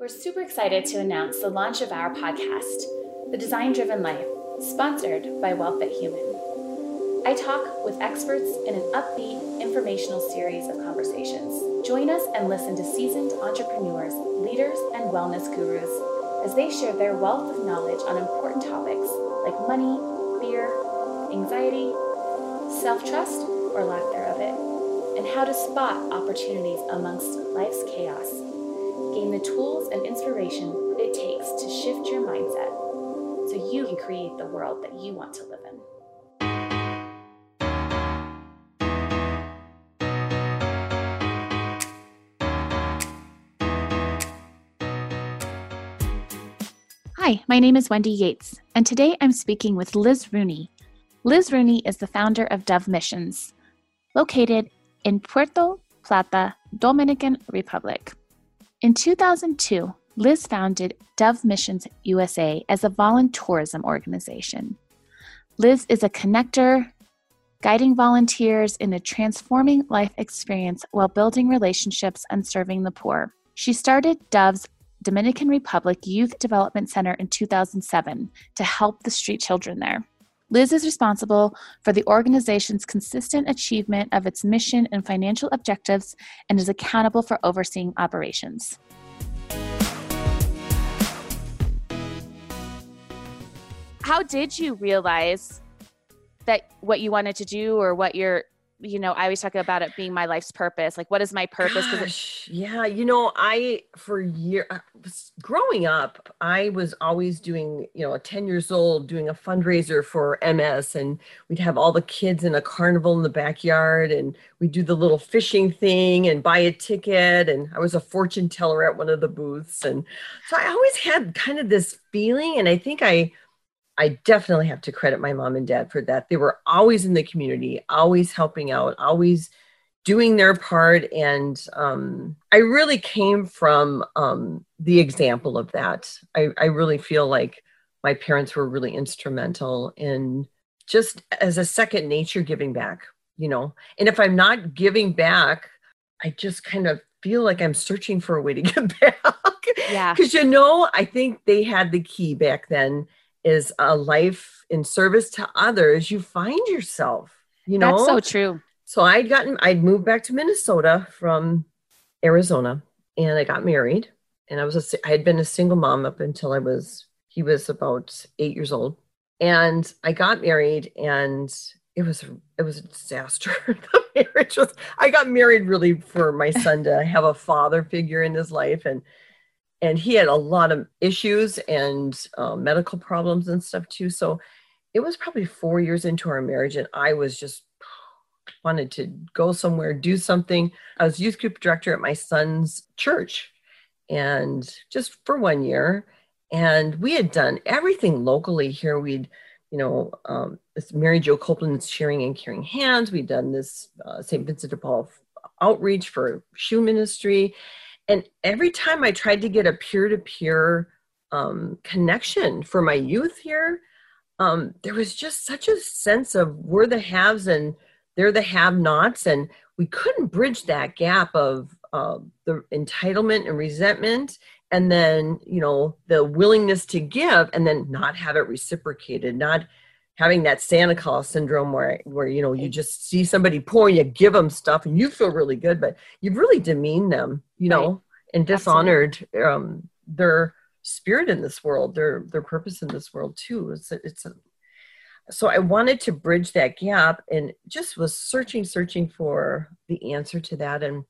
We're super excited to announce the launch of our podcast, The Design Driven Life, sponsored by Wealth at Human. I talk with experts in an upbeat, informational series of conversations. Join us and listen to seasoned entrepreneurs, leaders, and wellness gurus as they share their wealth of knowledge on important topics like money, fear, anxiety, self trust, or lack thereof it, and how to spot opportunities amongst life's chaos. Gain the tools and inspiration it takes to shift your mindset so you can create the world that you want to live in. Hi, my name is Wendy Yates, and today I'm speaking with Liz Rooney. Liz Rooney is the founder of Dove Missions, located in Puerto Plata, Dominican Republic. In 2002, Liz founded Dove Missions USA as a voluntourism organization. Liz is a connector, guiding volunteers in a transforming life experience while building relationships and serving the poor. She started Dove's Dominican Republic Youth Development Center in 2007 to help the street children there. Liz is responsible for the organization's consistent achievement of its mission and financial objectives and is accountable for overseeing operations. How did you realize that what you wanted to do or what your you know, I always talk about it being my life's purpose. Like, what is my purpose? Gosh, yeah, you know, I for year growing up, I was always doing, you know, at ten years old, doing a fundraiser for MS, and we'd have all the kids in a carnival in the backyard, and we'd do the little fishing thing and buy a ticket, and I was a fortune teller at one of the booths, and so I always had kind of this feeling, and I think I I definitely have to credit my mom and dad for that. They were always in the community, always helping out, always doing their part. And um, I really came from um, the example of that. I, I really feel like my parents were really instrumental in just as a second nature giving back, you know. And if I'm not giving back, I just kind of feel like I'm searching for a way to give back. Yeah. Because, you know, I think they had the key back then is a life in service to others, you find yourself, you know. That's so true. So I'd gotten, I'd moved back to Minnesota from Arizona and I got married. And I was, a, I had been a single mom up until I was, he was about eight years old. And I got married and it was, it was a disaster. the marriage was, I got married really for my son to have a father figure in his life. And and he had a lot of issues and uh, medical problems and stuff too. So it was probably four years into our marriage, and I was just wanted to go somewhere, do something. I was youth group director at my son's church, and just for one year. And we had done everything locally here. We'd, you know, um, this Mary Jo Copeland's Sharing and Caring Hands. We'd done this uh, St. Vincent de Paul outreach for shoe ministry and every time I tried to get a peer to peer connection for my youth here, um, there was just such a sense of we're the haves and they're the have nots. And we couldn't bridge that gap of uh, the entitlement and resentment and then you know the willingness to give and then not have it reciprocated not having that santa claus syndrome where where you know you just see somebody poor and you give them stuff and you feel really good but you've really demeaned them you know right. and dishonored um, their spirit in this world their their purpose in this world too it's a, it's a, so i wanted to bridge that gap and just was searching searching for the answer to that and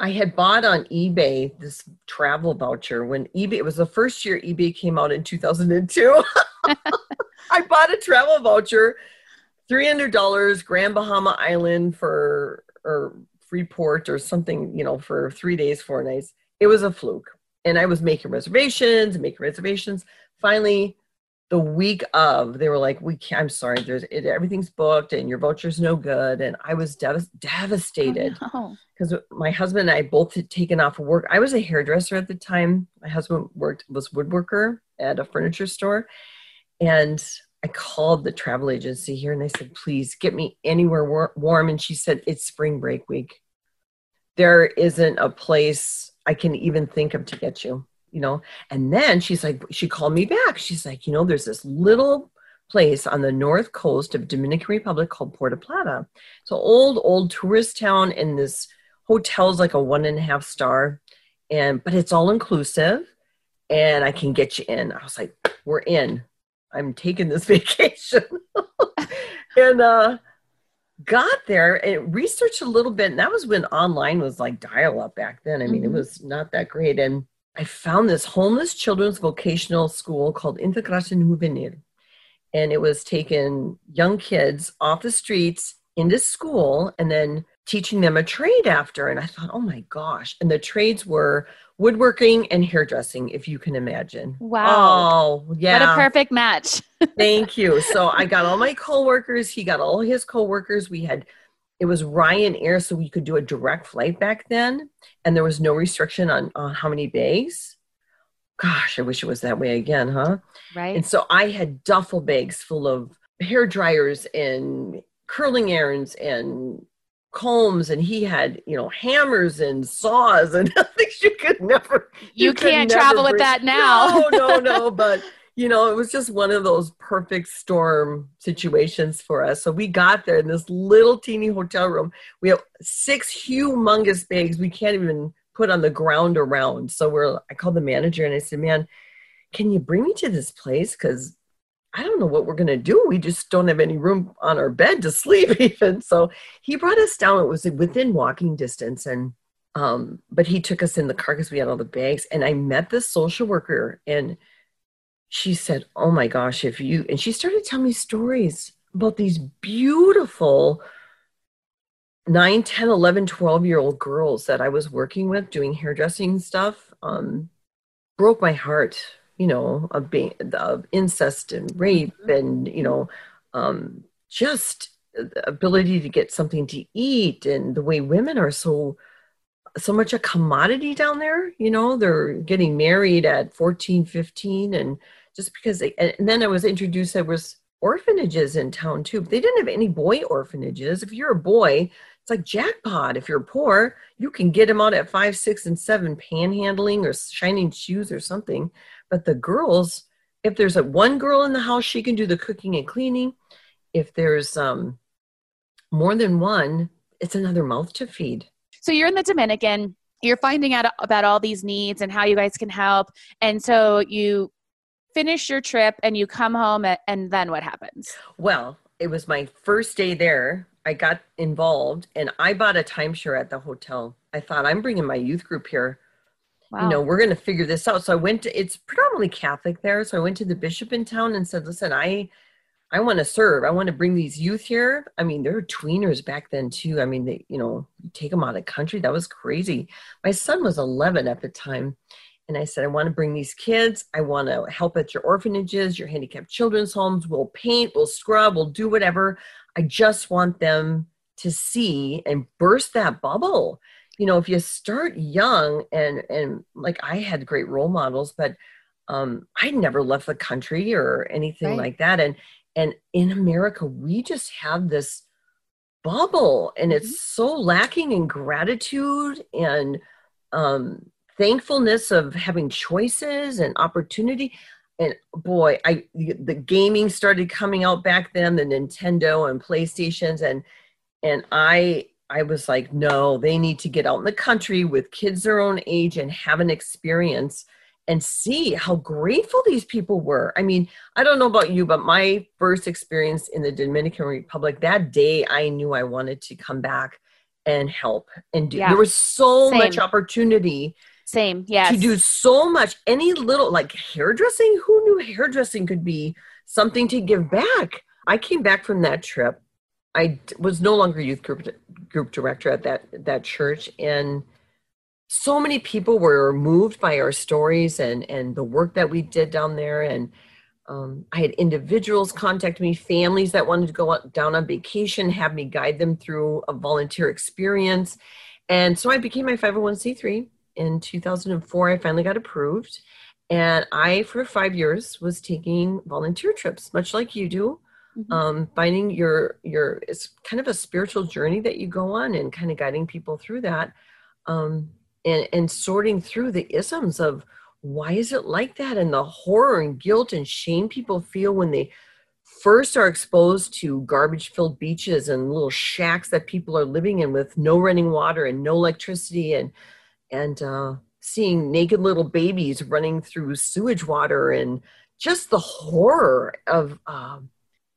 I had bought on eBay this travel voucher when eBay it was the first year eBay came out in 2002. I bought a travel voucher, $300 Grand Bahama Island for or Freeport or something, you know, for 3 days, 4 nights. It was a fluke. And I was making reservations making reservations. Finally, the week of they were like we can't i'm sorry there's it, everything's booked and your voucher's no good and i was dev- devastated because oh, no. my husband and i both had taken off work i was a hairdresser at the time my husband worked was woodworker at a furniture store and i called the travel agency here and i said please get me anywhere war- warm and she said it's spring break week there isn't a place I can even think of to get you, you know. And then she's like, she called me back. She's like, you know, there's this little place on the north coast of Dominican Republic called Puerto Plata. It's an old, old tourist town, and this hotel's like a one and a half star, and but it's all inclusive, and I can get you in. I was like, we're in. I'm taking this vacation, and uh, got there and researched a little bit, and that was when online was like dial up back then. I mean, mm-hmm. it was not that great, and I found this homeless children's vocational school called Integración Juvenil and it was taking young kids off the streets into school and then teaching them a trade after. And I thought, oh my gosh. And the trades were woodworking and hairdressing, if you can imagine. Wow. Oh, yeah. What a perfect match. Thank you. So I got all my coworkers. He got all his coworkers. We had, it was Ryanair, so we could do a direct flight back then. And there was no restriction on, on how many bags gosh, I wish it was that way again, huh? Right. And so I had duffel bags full of hair dryers and curling irons and combs and he had you know hammers and saws and things you could never you, you can't travel with that now no no no but you know it was just one of those perfect storm situations for us so we got there in this little teeny hotel room we have six humongous bags we can't even put on the ground around. So we're, I called the manager and I said, man, can you bring me to this place? Because I don't know what we're going to do. We just don't have any room on our bed to sleep even. So he brought us down. It was within walking distance. And, um, but he took us in the car because we had all the bags. And I met this social worker and she said, oh my gosh, if you, and she started telling me stories about these beautiful 9 10 11 12 year old girls that i was working with doing hairdressing stuff um, broke my heart you know of being of incest and rape mm-hmm. and you know um, just the ability to get something to eat and the way women are so so much a commodity down there you know they're getting married at 14 15 and just because they and then i was introduced there was orphanages in town too but they didn't have any boy orphanages if you're a boy it's like jackpot. If you're poor, you can get them out at five, six, and seven, panhandling or shining shoes or something. But the girls, if there's a one girl in the house, she can do the cooking and cleaning. If there's um, more than one, it's another mouth to feed. So you're in the Dominican. You're finding out about all these needs and how you guys can help. And so you finish your trip and you come home, and then what happens? Well, it was my first day there I got involved and I bought a timeshare at the hotel. I thought I'm bringing my youth group here. Wow. You know, we're going to figure this out. So I went to, it's predominantly Catholic there. So I went to the bishop in town and said, listen, I, I want to serve. I want to bring these youth here. I mean, there were tweeners back then too. I mean, they, you know, you take them out of country. That was crazy. My son was 11 at the time. And I said, I want to bring these kids. I want to help at your orphanages, your handicapped children's homes. We'll paint, we'll scrub, we'll do whatever. I just want them to see and burst that bubble. You know, if you start young and and like I had great role models, but um, I never left the country or anything right. like that. And and in America, we just have this bubble, and mm-hmm. it's so lacking in gratitude and um, thankfulness of having choices and opportunity and boy i the gaming started coming out back then the nintendo and playstations and and i i was like no they need to get out in the country with kids their own age and have an experience and see how grateful these people were i mean i don't know about you but my first experience in the dominican republic that day i knew i wanted to come back and help and do yeah. there was so Same. much opportunity same, yes. To do so much, any little like hairdressing. Who knew hairdressing could be something to give back? I came back from that trip. I was no longer youth group group director at that that church, and so many people were moved by our stories and and the work that we did down there. And um, I had individuals contact me, families that wanted to go down on vacation, have me guide them through a volunteer experience. And so I became my 501c3 in 2004, I finally got approved. And I, for five years, was taking volunteer trips, much like you do. Mm-hmm. Um, finding your your it's kind of a spiritual journey that you go on and kind of guiding people through that. Um, and and sorting through the isms of why is it like that and the horror and guilt and shame people feel when they first are exposed to garbage filled beaches and little shacks that people are living in with no running water and no electricity and and uh, seeing naked little babies running through sewage water and just the horror of um,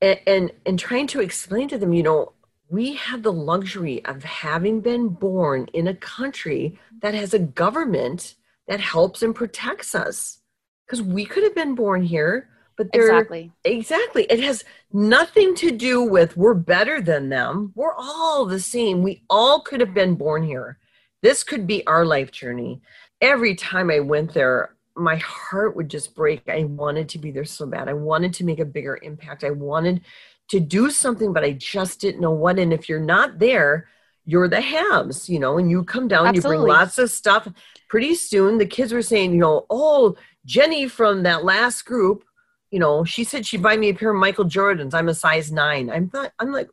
and, and and trying to explain to them you know we have the luxury of having been born in a country that has a government that helps and protects us. Because we could have been born here but exactly. Exactly. It has nothing to do with we're better than them. We're all the same. We all could have been born here. This could be our life journey. Every time i went there my heart would just break i wanted to be there so bad i wanted to make a bigger impact i wanted to do something but i just didn't know what and if you're not there you're the haves you know and you come down Absolutely. you bring lots of stuff pretty soon the kids were saying you know oh jenny from that last group you know, she said she'd buy me a pair of Michael Jordans. I'm a size nine. I'm not, I'm like,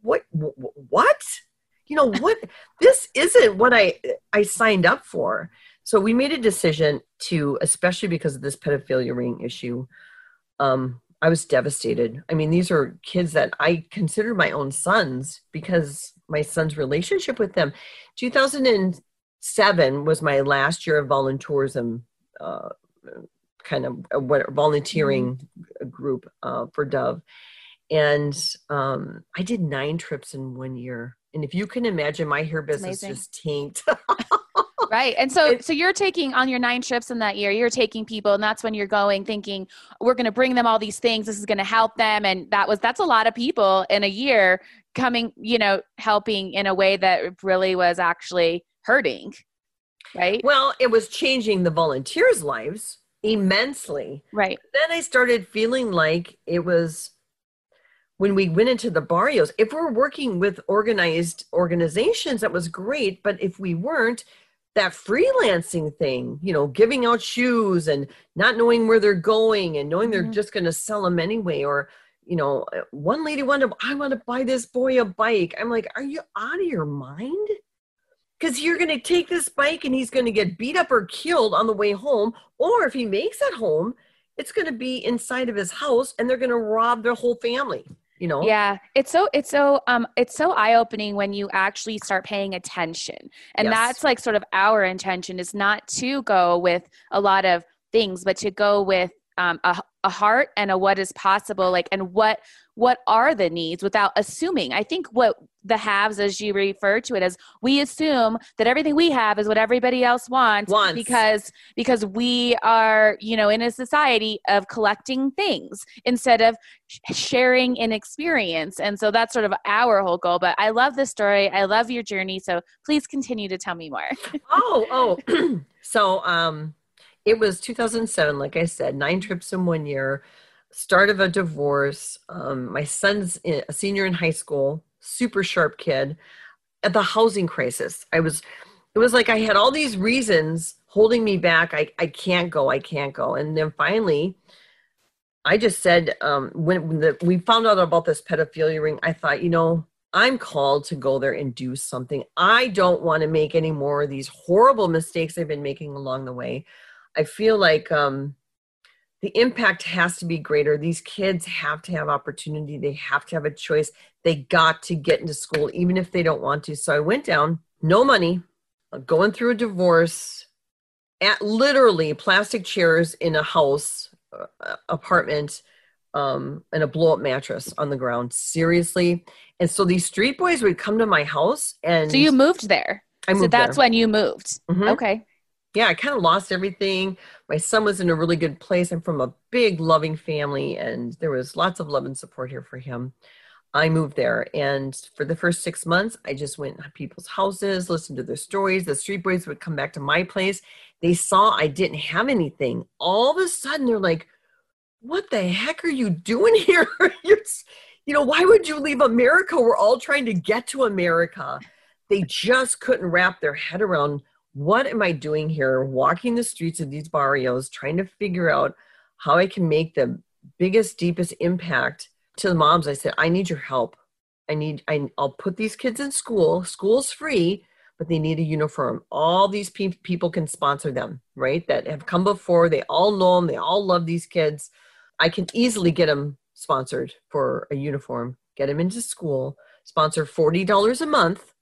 what, what? You know, what, this isn't what I, I signed up for. So we made a decision to, especially because of this pedophilia ring issue. Um, I was devastated. I mean, these are kids that I consider my own sons because my son's relationship with them. 2007 was my last year of volunteerism uh, kind of what volunteering mm-hmm. group uh, for Dove, and um, I did nine trips in one year. And if you can imagine, my hair business just tanked. right and so so you're taking on your nine trips in that year you're taking people and that's when you're going thinking we're going to bring them all these things this is going to help them and that was that's a lot of people in a year coming you know helping in a way that really was actually hurting right well it was changing the volunteers lives immensely. Right. Then I started feeling like it was when we went into the barrios, if we're working with organized organizations, that was great. But if we weren't, that freelancing thing, you know, giving out shoes and not knowing where they're going and knowing mm-hmm. they're just going to sell them anyway, or, you know, one lady wanted, I want to buy this boy a bike. I'm like, are you out of your mind? because you're going to take this bike and he's going to get beat up or killed on the way home or if he makes it home it's going to be inside of his house and they're going to rob their whole family you know yeah it's so it's so um it's so eye-opening when you actually start paying attention and yes. that's like sort of our intention is not to go with a lot of things but to go with um, a, a heart and a what is possible like and what what are the needs without assuming? I think what the haves as you refer to it as we assume that everything we have is what everybody else wants, wants. because because we are you know in a society of collecting things instead of sharing an experience. And so that's sort of our whole goal but i love this story. I love your journey. So please continue to tell me more. Oh oh so um it was 2007 like i said nine trips in one year start of a divorce. Um, my son's a senior in high school super sharp kid. At the housing crisis i was it was like i had all these reasons holding me back. I, I can't go i can't go. And then finally i just said um, when, the, we found out about this pedophilia ring i thought you know i'm called to go there and do something. I don't want to make any more of these horrible mistakes i've been making along the way. I feel like um, the impact has to be greater. These kids have to have opportunity. They have to have a choice. They got to get into school, even if they don't want to. So I went down, no money, going through a divorce, at literally plastic chairs in a house, uh, apartment, um, and a blow up mattress on the ground. Seriously. And so these street boys would come to my house and. So you moved there. I moved so that's there. when you moved. Mm-hmm. Okay yeah, I kind of lost everything. My son was in a really good place. I'm from a big, loving family, and there was lots of love and support here for him. I moved there, and for the first six months, I just went to people's houses, listened to their stories. The street boys would come back to my place. They saw I didn't have anything. All of a sudden, they're like, "What the heck are you doing here? You know, why would you leave America? We're all trying to get to America." They just couldn't wrap their head around what am I doing here? Walking the streets of these barrios, trying to figure out how I can make the biggest, deepest impact to the moms. I said, I need your help. I need, I, I'll put these kids in school. School's free, but they need a uniform. All these pe- people can sponsor them, right? That have come before. They all know them. They all love these kids. I can easily get them sponsored for a uniform, get them into school, sponsor $40 a month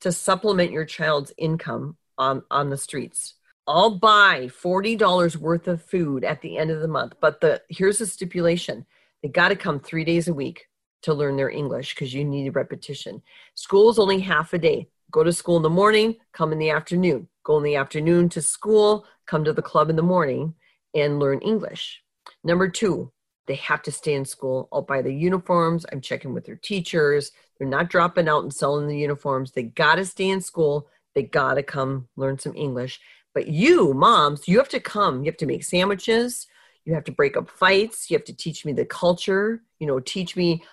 to supplement your child's income on, on the streets. I'll buy $40 worth of food at the end of the month. But the here's the stipulation. They got to come 3 days a week to learn their English because you need repetition. School is only half a day. Go to school in the morning, come in the afternoon. Go in the afternoon to school, come to the club in the morning and learn English. Number 2, they have to stay in school. I'll buy the uniforms. I'm checking with their teachers. They're not dropping out and selling the uniforms. They got to stay in school. They got to come learn some English. But you, moms, you have to come. You have to make sandwiches. You have to break up fights. You have to teach me the culture. You know, teach me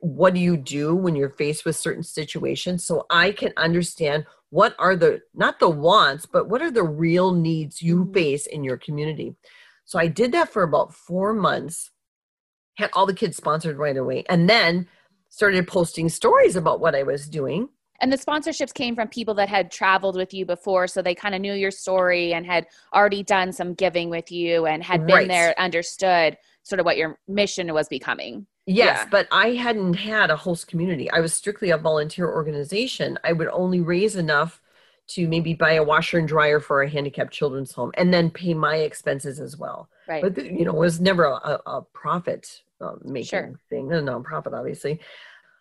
what do you do when you're faced with certain situations so I can understand what are the, not the wants, but what are the real needs you mm-hmm. face in your community. So I did that for about four months, had all the kids sponsored right away, and then started posting stories about what I was doing and the sponsorships came from people that had traveled with you before so they kind of knew your story and had already done some giving with you and had been right. there understood sort of what your mission was becoming yes yeah. but i hadn't had a host community i was strictly a volunteer organization i would only raise enough to maybe buy a washer and dryer for a handicapped children's home and then pay my expenses as well right but you know it was never a, a profit uh, making sure. thing a nonprofit obviously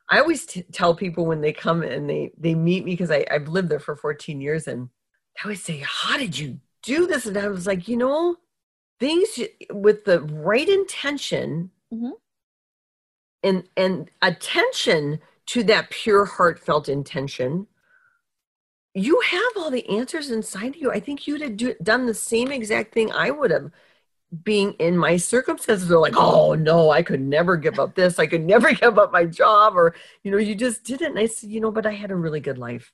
I always t- tell people when they come and they they meet me because I've lived there for 14 years, and I always say, "How did you do this?" And I was like, you know, things with the right intention mm-hmm. and and attention to that pure heartfelt intention you have all the answers inside of you i think you'd have do, done the same exact thing i would have being in my circumstances they're like oh no i could never give up this. I could never give up my job or you know you just didn't and i said you know but i had a really good life.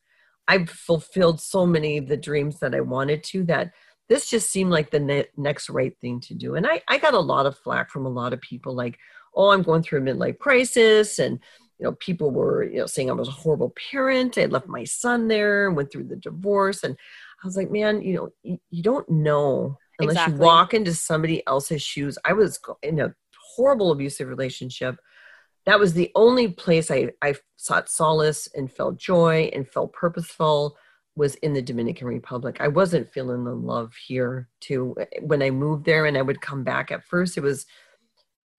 I've fulfilled so many of the dreams that i wanted to that this just seemed like the ne- next right thing to do. And I, I got a lot of flack from a lot of people like oh i'm going through a midlife crisis and you know people were you know saying i was a horrible parent. I left my son there and went through the divorce. And i was like man you know you don't know unless exactly. you walk into somebody else's shoes. I was in a horrible abusive relationship. That was the only place I, I sought solace and felt joy and felt purposeful was in the Dominican Republic. I wasn't feeling the love here too. When I moved there and I would come back at first, it was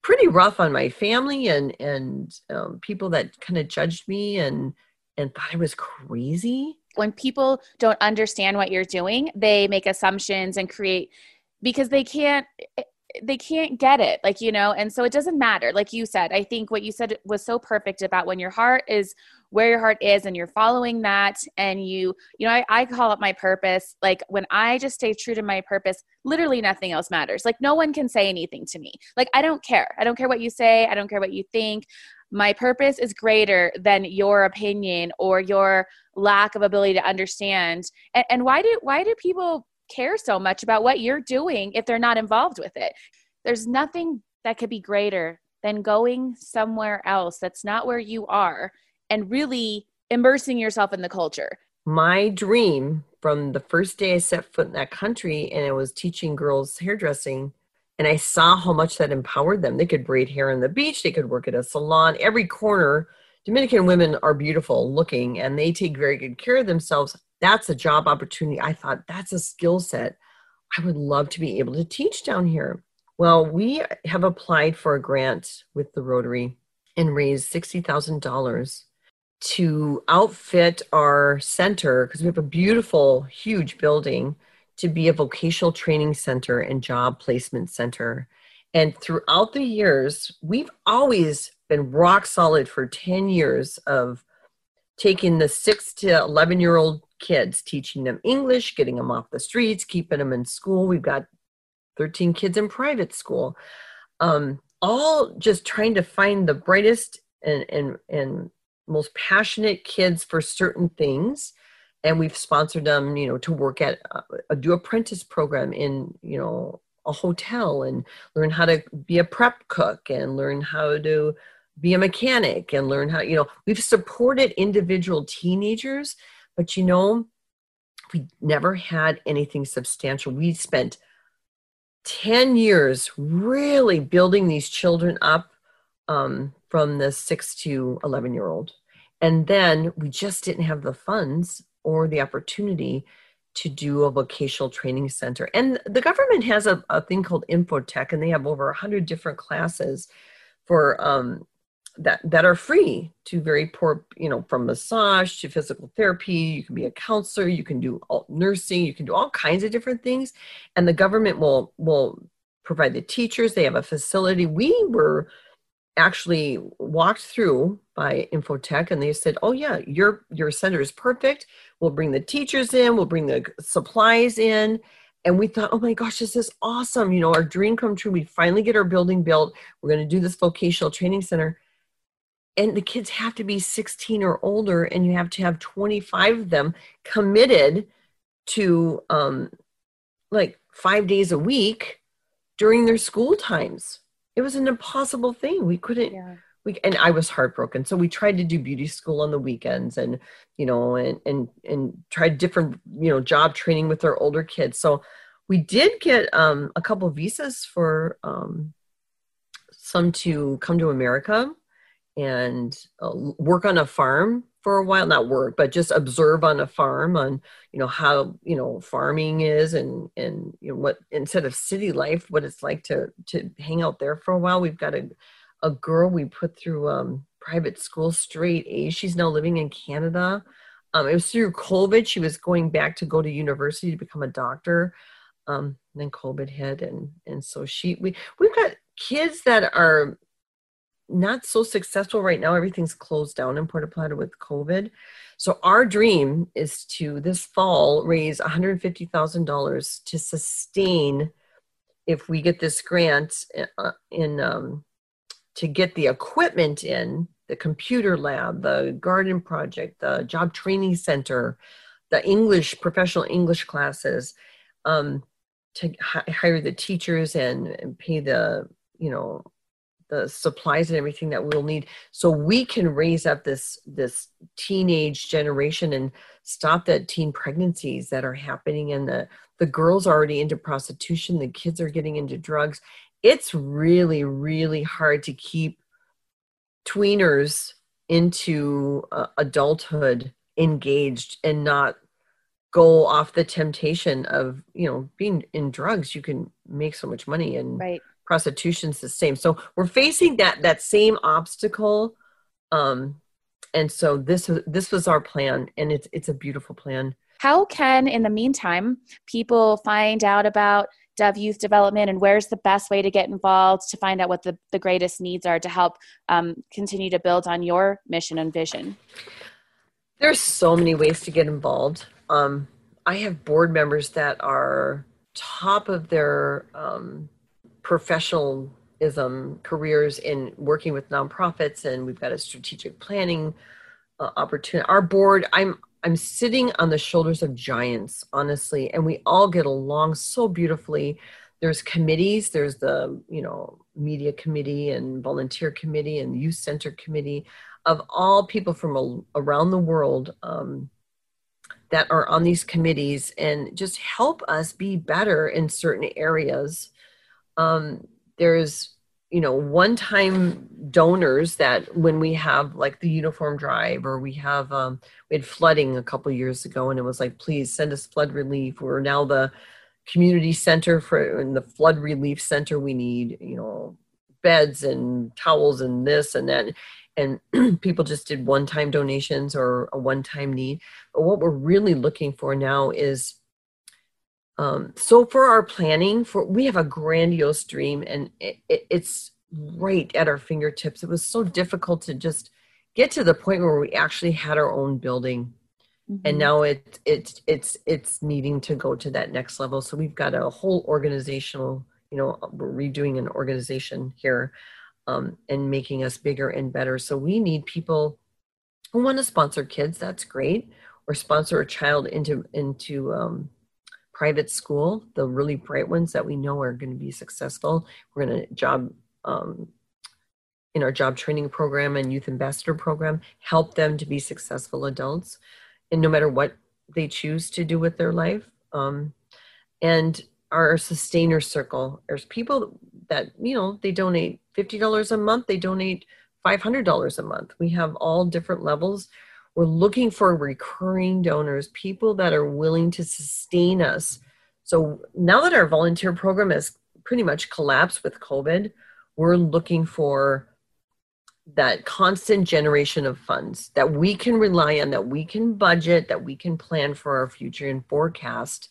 pretty rough on my family and and um, people that kind of judged me and and thought I was crazy when people don't understand what you're doing, they make assumptions and create because they can't they can't get it like you know and so it doesn't matter. Like you said i think what you said was so perfect about when your heart is where your heart is and you're following that and you you know I, I call it my purpose. Like when i just stay true to my purpose literally nothing else matters. Like no one can say anything to me. Like i don't care. I don't care what you say. I don't care what you think my purpose is greater than your opinion or your lack of ability to understand. And, and why do why do people care so much about what you're doing if they're not involved with it? There's nothing that could be greater than going somewhere else that's not where you are and really immersing yourself in the culture. My dream from the first day i set foot in that country and i was teaching girls hairdressing and I saw how much that empowered them. They could braid hair on the beach, they could work at a salon, every corner. Dominican women are beautiful looking and they take very good care of themselves. That's a job opportunity. I thought that's a skill set I would love to be able to teach down here. Well, we have applied for a grant with the Rotary and raised $60,000 to outfit our center because we have a beautiful, huge building to be a vocational training center and job placement center. And throughout the years, we've always been rock solid for 10 years of taking the six to 11 year old kids, teaching them English, getting them off the streets, keeping them in school. We've got 13 kids in private school, um, all just trying to find the brightest and, and, and most passionate kids for certain things and we've sponsored them you know to work at uh, a do apprentice program in you know a hotel and learn how to be a prep cook and learn how to be a mechanic and learn how you know we've supported individual teenagers but you know we never had anything substantial. We spent 10 years really building these children up um, from the six to 11 year old. And then we just didn't have the funds or the opportunity to do a vocational training center. And the government has a, a thing called INFOTEP, and they have over 100 different classes for um, that that are free to very poor you know from massage to physical therapy. You can be a counselor you can do nursing you can do all kinds of different things. And the government will will provide the teachers. They have a facility. We were actually walked through by INFOTEP and they said oh yeah your your center is perfect. We'll bring the teachers in. We'll bring the supplies in. And we thought oh my gosh this is awesome. You know our dream come true. We finally get our building built. We're going to do this vocational training center. And the kids have to be 16 or older and you have to have 25 of them committed to um like five days a week during their school times it was an impossible thing. We couldn't. Yeah. We, and I was heartbroken. So we tried to do beauty school on the weekends, and you know, and and and tried different you know job training with our older kids. So we did get um, a couple visas for um, some to come to America and uh, work on a farm for a while not work but just observe on a farm on you know how you know farming is and and you know what instead of city life what it's like to to hang out there for a while. We've got a a girl we put through um private school straight a. She's now living in canada. Um it was through covid she was going back to go to university to become a doctor. Um then covid hit and and so she we we've got kids that are not so successful right now. Everything's closed down in Puerto Plata with COVID. So our dream is to this fall raise $150,000 to sustain if we get this grant uh, in um, to get the equipment in the computer lab, the garden project, the job training center, the English professional English classes, um, to hire the teachers and, and pay the you know the supplies and everything that we'll need. So we can raise up this this teenage generation and stop that teen pregnancies that are happening and the the girls are already into prostitution the kids are getting into drugs. It's really really hard to keep tweeners into uh, adulthood engaged and not go off the temptation of you know being in drugs. You can make so much money and right prostitution's the same. So we're facing that that same obstacle um and so this this was our plan and it's it's a beautiful plan. How can in the meantime people find out about dove youth development and where's the best way to get involved to find out what the, the greatest needs are to help um, continue to build on your mission and vision? There's so many ways to get involved. Um, i have board members that are top of their um, professionalism careers in working with nonprofits and we've got a strategic planning uh, opportunity our board i'm i'm sitting on the shoulders of giants honestly and we all get along so beautifully. There's committees there's the you know media committee and volunteer committee and youth center committee of all people from a, around the world um, that are on these committees and just help us be better in certain areas um, there's you know one time donors that when we have like the uniform drive or we have um, we had flooding a couple years ago and it was like please send us flood relief. We're now the community center for in the flood relief center we need you know beds and towels and this and that. And people just did one time donations or a one time need. But what we're really looking for now is um, so for our planning, for we have a grandiose dream, and it, it, it's right at our fingertips. It was so difficult to just get to the point where we actually had our own building, mm-hmm. and now it it's it's it's needing to go to that next level. So we've got a whole organizational, you know, we're redoing an organization here, um, and making us bigger and better. So we need people who want to sponsor kids. That's great, or sponsor a child into into um, private school, the really bright ones that we know are going to be successful. We're going to job um, in our job training program and youth ambassador program help them to be successful adults. And no matter what they choose to do with their life. Um, and our sustainer circle, there's people that, you know, they donate $50 a month, they donate $500 a month. We have all different levels. We're looking for recurring donors, people that are willing to sustain us. So now that our volunteer program has pretty much collapsed with COVID, we're looking for that constant generation of funds that we can rely on, that we can budget, that we can plan for our future and forecast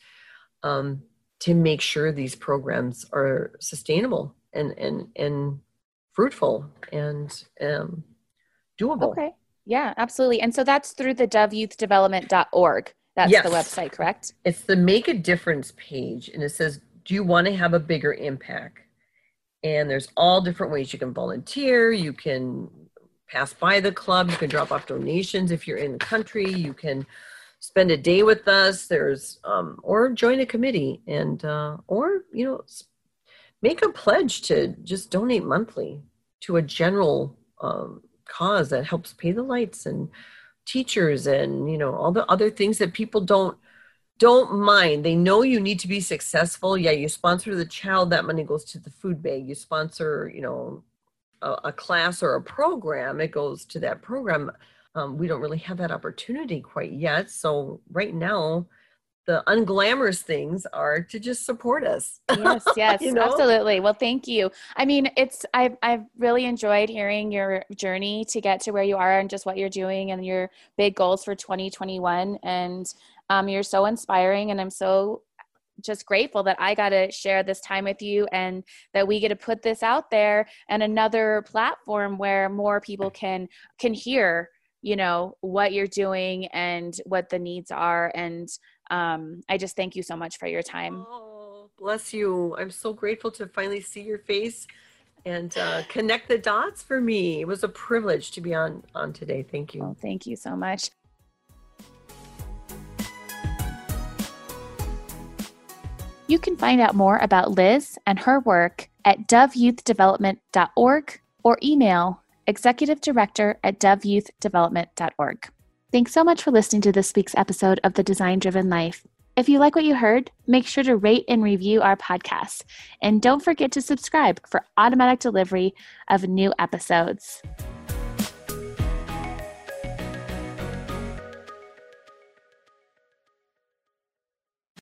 um, to make sure these programs are sustainable and and and fruitful and um, doable. Okay. Yeah, absolutely. And so that's through the doveyouthdevelopment.org. That's yes. the website, correct? It's the Make a Difference page, and it says, Do you want to have a bigger impact? And there's all different ways you can volunteer, you can pass by the club, you can drop off donations if you're in the country, you can spend a day with us there's um, or join a committee and uh, or you know make a pledge to just donate monthly to a general um, cause that helps pay the lights and teachers and you know all the other things that people don't don't mind. They know you need to be successful. Yeah you sponsor the child that money goes to the food bank. You sponsor you know a, a class or a program it goes to that program. Um, we don't really have that opportunity quite yet. So right now the unglamorous things are to just support us. Yes, yes, you know? absolutely. Well, thank you. I mean, it's I've I've really enjoyed hearing your journey to get to where you are and just what you're doing and your big goals for 2021. And um, you're so inspiring, and I'm so just grateful that I got to share this time with you and that we get to put this out there and another platform where more people can can hear you know what you're doing and what the needs are and um, I just thank you so much for your time. Oh, bless you. I'm so grateful to finally see your face and uh, connect the dots for me. It was a privilege to be on on today. Thank you. Oh, thank you so much. You can find out more about Liz and her work at doveyouthdevelopment.org or email executive director at doveyouthdevelopment.org. Thanks so much for listening to this week's episode of The Design Driven Life. If you like what you heard, make sure to rate and review our podcast. And don't forget to subscribe for automatic delivery of new episodes.